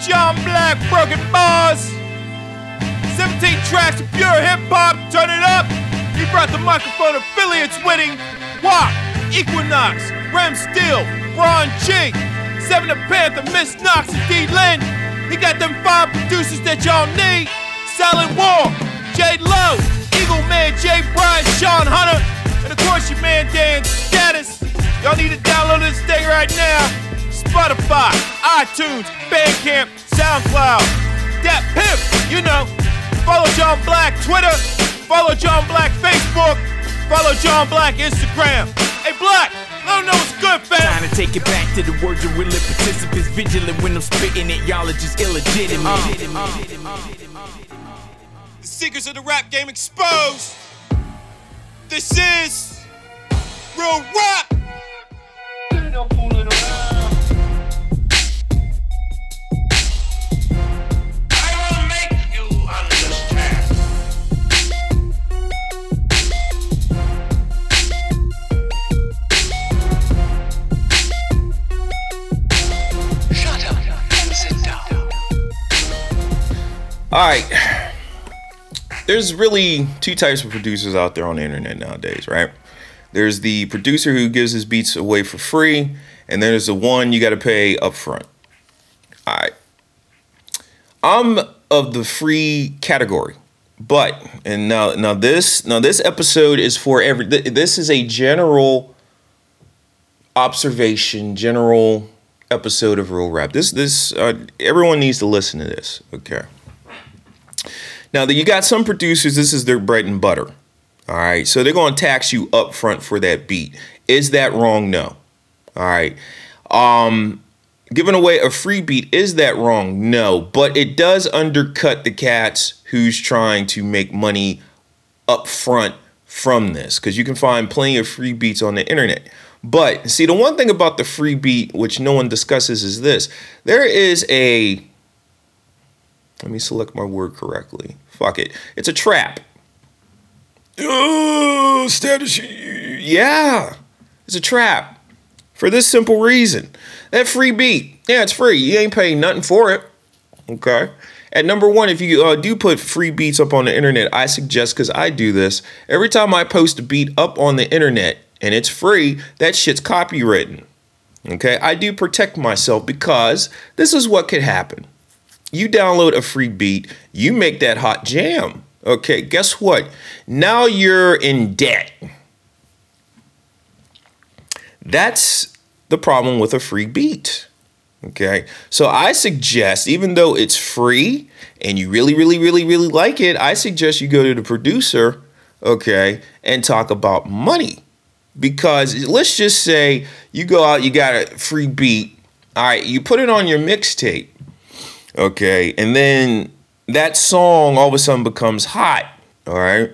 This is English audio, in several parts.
John Black, broken bars. 17 tracks of pure hip hop, turn it up. He brought the microphone affiliates winning. Walk, Equinox, Rem Steel, Ron G, Seven the Panther, Miss Knox, and D Lynn. He got them five producers that y'all need. Silent War, J Low, Eagle Man, Jay Bryan, Sean Hunter, and of course your man Dan Status. Y'all need to download this thing right now. Spotify, iTunes, Bandcamp, SoundCloud, DatPiff, you know. Follow John Black Twitter, follow John Black Facebook, follow John Black Instagram. Hey Black, let them know what's good, fam. Trying to take it back to the words of willing participants, vigilant when I'm spitting it. Y'all are just illegitimate. Uh, uh, uh. The secrets of the rap game exposed. This is real rap. All right. There's really two types of producers out there on the internet nowadays, right? There's the producer who gives his beats away for free, and then there's the one you got to pay up front. All right. I'm of the free category. But and now now this now this episode is for every th- this is a general observation, general episode of Real Rap. This this uh, everyone needs to listen to this, okay? Now that you got some producers, this is their bread and butter. All right, so they're going to tax you up front for that beat. Is that wrong? No. All right. Um, giving away a free beat is that wrong? No, but it does undercut the cats who's trying to make money up front from this because you can find plenty of free beats on the internet. But see, the one thing about the free beat, which no one discusses, is this: there is a let me select my word correctly. Fuck it. It's a trap. Oh, status. Yeah. It's a trap. For this simple reason. That free beat. Yeah, it's free. You ain't paying nothing for it. Okay. At number one, if you uh, do put free beats up on the internet, I suggest because I do this. Every time I post a beat up on the internet and it's free, that shit's copywritten. Okay. I do protect myself because this is what could happen you download a free beat, you make that hot jam. Okay, guess what? Now you're in debt. That's the problem with a free beat. Okay, so I suggest, even though it's free and you really, really, really, really like it, I suggest you go to the producer, okay, and talk about money. Because let's just say you go out, you got a free beat, all right, you put it on your mixtape, Okay. And then that song all of a sudden becomes hot. All right.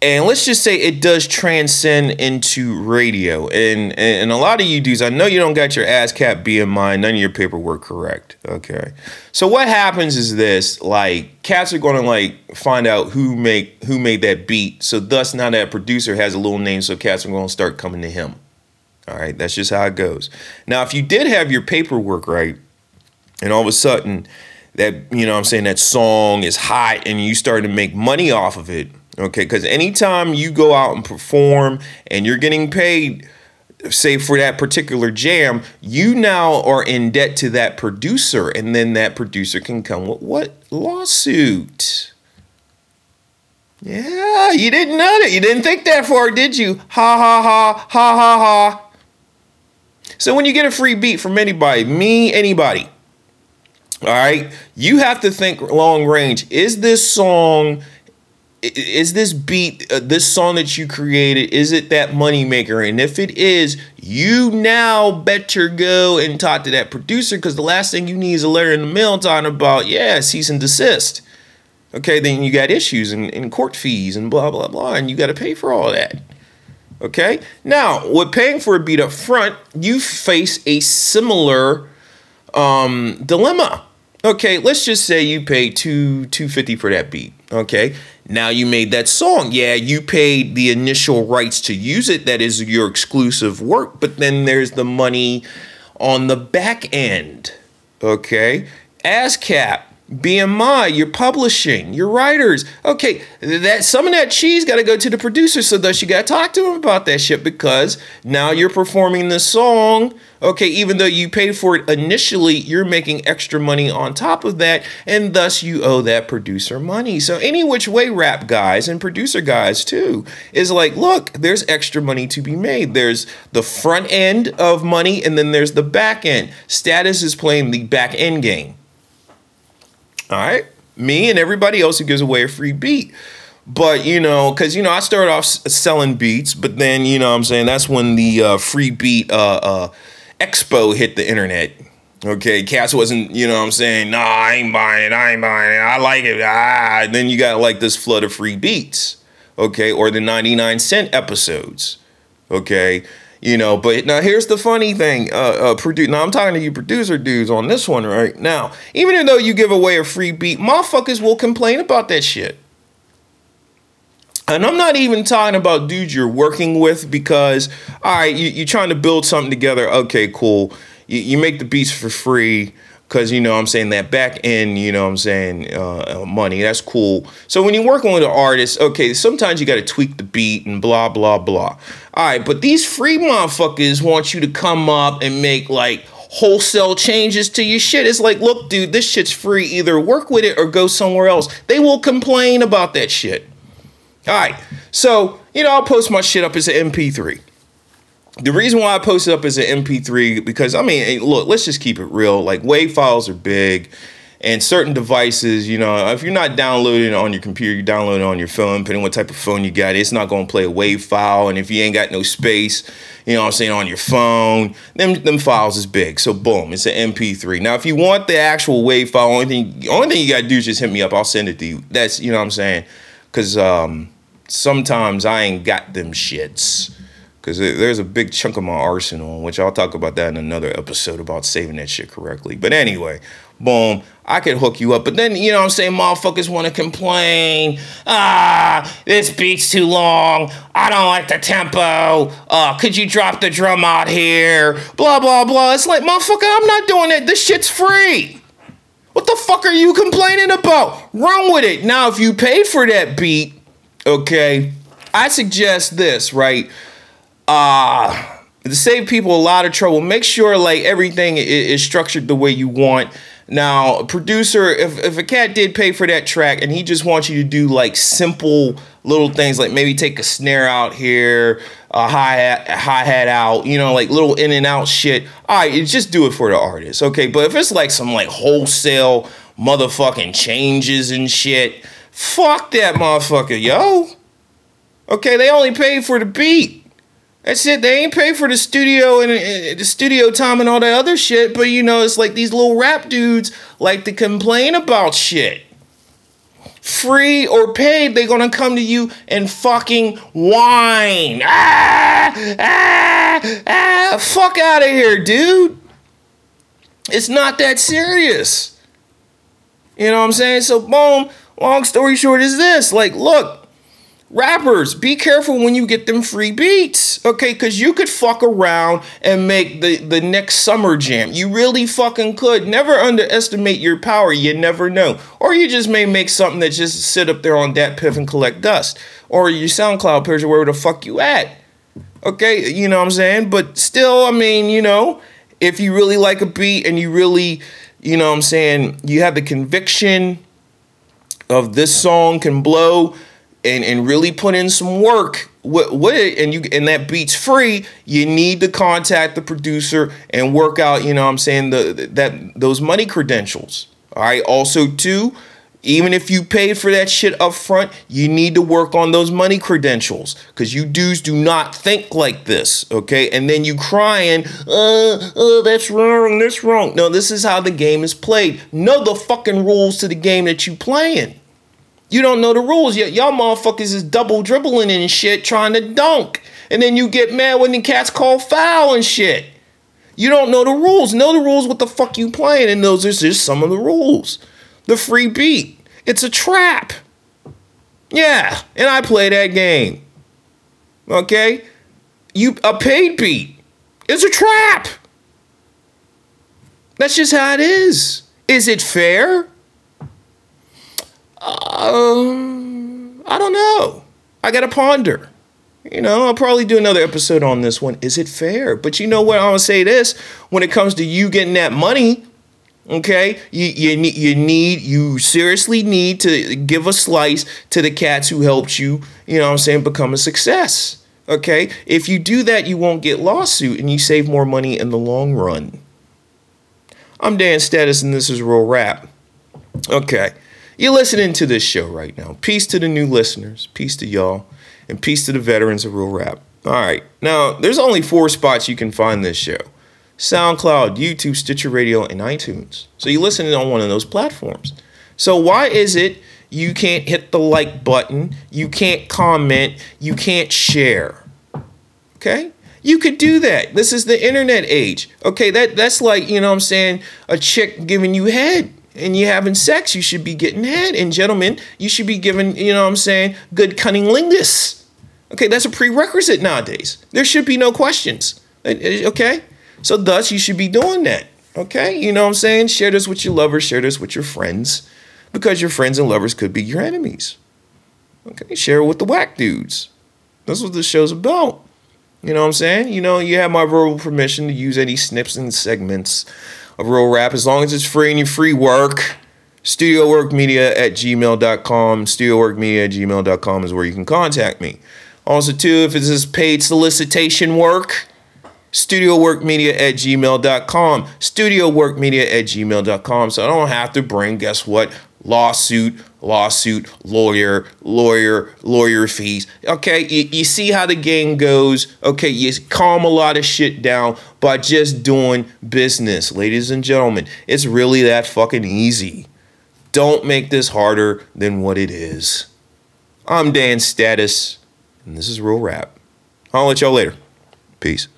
And let's just say it does transcend into radio. And and a lot of you dudes, I know you don't got your ASCAP BMI, none of your paperwork correct. Okay. So what happens is this, like cats are gonna like find out who make who made that beat. So thus now that producer has a little name, so cats are gonna start coming to him. All right, that's just how it goes. Now, if you did have your paperwork right, and all of a sudden that you know i'm saying that song is hot and you start to make money off of it okay? Because anytime you go out and perform and you're getting paid say for that particular jam you now are in debt to that producer and then that producer can come with what lawsuit? Yeah you didn't know that. You didn't think that far did you? Ha ha ha ha ha ha. So when you get a free beat from anybody me anybody all right. You have to think long range. Is this song, is this beat, uh, this song that you created, is it that moneymaker? And if it is, you now better go and talk to that producer because the last thing you need is a letter in the mail talking about, yeah, cease and desist. Okay, then you got issues and, and court fees and blah, blah, blah, and you got to pay for all that. Okay. Now, with paying for a beat up front, you face a similar um, dilemma. Okay, let's just say you paid two two fifty for that beat. Okay, now you made that song. Yeah, you paid the initial rights to use it. That is your exclusive work. But then there's the money on the back end. Okay. ASCAP, BMI, your publishing, your writers. Okay, that some of that cheese got to go to the producer, so thus you got to talk to him about that shit because now you're performing the song. Okay, even though you paid for it initially, you're making extra money on top of that, and thus you owe that producer money. So any which way, rap guys and producer guys too is like, look, there's extra money to be made. There's the front end of money, and then there's the back end. Status is playing the back end game. All right. Me and everybody else who gives away a free beat. But, you know, because, you know, I started off selling beats, but then, you know I'm saying, that's when the uh, free beat uh, uh, expo hit the internet. Okay, Cats wasn't, you know what I'm saying, nah, I ain't buying it, I ain't buying it, I like it. Ah, and then you got like this flood of free beats. Okay, or the 99 cent episodes. Okay, you know, but now here's the funny thing. Uh, uh, produ- now I'm talking to you producer dudes on this one right now. Even though you give away a free beat, motherfuckers will complain about that shit. And I'm not even talking about dudes you're working with because, all right, you, you're trying to build something together. Okay, cool. You, you make the beats for free because, you know, I'm saying that back end, you know, I'm saying uh, money. That's cool. So when you're working with an artist, okay, sometimes you got to tweak the beat and blah, blah, blah. All right, but these free motherfuckers want you to come up and make like wholesale changes to your shit. It's like, look, dude, this shit's free. Either work with it or go somewhere else. They will complain about that shit. All right. So, you know, I'll post my shit up as an MP3. The reason why I post it up as an MP3 because I mean, look, let's just keep it real. Like WAV files are big, and certain devices, you know, if you're not downloading it on your computer, you download it on your phone. Depending what type of phone you got, it's not going to play a WAV file. And if you ain't got no space, you know, what I'm saying on your phone, them them files is big. So boom, it's an MP3. Now, if you want the actual WAV file, only thing only thing you got to do is just hit me up. I'll send it to you. That's you know what I'm saying, because um, sometimes I ain't got them shits. Because there's a big chunk of my arsenal, which I'll talk about that in another episode about saving that shit correctly. But anyway, boom, I could hook you up. But then, you know I'm saying, motherfuckers want to complain. Ah, this beat's too long. I don't like the tempo. Uh, could you drop the drum out here? Blah, blah, blah. It's like, motherfucker, I'm not doing it. This shit's free. What the fuck are you complaining about? Run with it. Now, if you paid for that beat, okay, I suggest this, right? Uh to save people a lot of trouble, make sure like everything i- is, structured the way you want. Now, producer, if, if a cat did pay for that track and he just wants you to do like simple little things, like maybe take a snare out here, a hi hat, a hi hat out, you know, like little in and out shit. All right, just do it for the artist, okay? But if it's like some like wholesale motherfucking changes and shit, fuck that motherfucker, yo. Okay, they only paid for the beat. That's it. They ain't paid for the studio and uh, the studio time and all that other shit. But you know, it's like these little rap dudes like to complain about shit. Free or paid, they're gonna come to you and fucking whine. Ah, ah, ah. Fuck out of here, dude. It's not that serious. You know what I'm saying? So, boom. Long story short is this: like, look, rappers, be careful when you get them free beats, okay? Because you could fuck around and make the, the next summer jam. You really fucking could. Never underestimate your power. You never know. Or you just may make something that just sit up there on DatPiff and collect dust. Or your SoundCloud page or wherever the fuck you at. Okay, you know what I'm saying? But still, I mean, you know, if you really like a beat and you really, you know what I'm saying, you have the conviction of this song can blow and, and really put in some work. With, with it and you and that beat's free you need to contact the producer and work out you know what i'm saying the that those money credentials. All right also too even if you paid for that shit up front you need to work on those money credentials because you dudes do not think like this okay? And then you crying uh, uh that's wrong that's wrong. No this is how the game is played. Know the fucking rules to the game that you playing you don't know the rules. yet. y'all motherfuckers is double dribbling and shit trying to dunk. And then you get mad when the cats call foul and shit. You don't know the rules. Know the rules what the fuck you playing. And those are just some of the rules. The free beat. It's a trap. Yeah. And I play that game. Okay? You a paid beat. It's a trap. That's just how it is. Is it fair? Um, I don't know. I got to ponder. You know, I'll probably do another episode on this one. Is it fair? But you know what? I'm gonna say this: when it comes to you getting that money, okay, you you need you need you seriously need to give a slice to the cats who helped you. You know, what I'm saying become a success. Okay, if you do that, you won't get lawsuit, and you save more money in the long run. I'm Dan Status, and this is Real Rap. Okay, you're listening to this show right now. Peace to the new listeners. Peace to y'all and peace to the veterans of real rap. All right, now there's only four spots you can find this show SoundCloud, YouTube, Stitcher Radio, and iTunes. So you're listening on one of those platforms. So why is it you can't hit the like button, you can't comment, you can't share? Okay? You could do that. This is the internet age. Okay, that that's like, you know what I'm saying, a chick giving you head and you're having sex, you should be getting head. And gentlemen, you should be given, you know what I'm saying, good cunnilingus. Okay, that's a prerequisite nowadays. There should be no questions. Uh, uh, okay? So thus you should be doing that. Okay? You know what I'm saying? Share this with your lovers, share this with your friends. Because your friends and lovers could be your enemies. Okay, share it with the whack dudes. That's what this show's about. You know what I'm saying? You know, you have my verbal permission to use any snips and segments of real rap as long as it's free and you free work. StudioWorkMedia at gmail.com. StudioWorkMedia at gmail.com is where you can contact me. Also, too, if it's this paid solicitation work, studioworkmedia at gmail.com. Studioworkmedia at gmail.com. So I don't have to bring, guess what? Lawsuit, lawsuit, lawyer, lawyer, lawyer fees. Okay, you, you see how the game goes. Okay, you calm a lot of shit down by just doing business. Ladies and gentlemen, it's really that fucking easy. Don't make this harder than what it is. I'm Dan Status, and this is Real Rap. I'll let y'all later. Peace.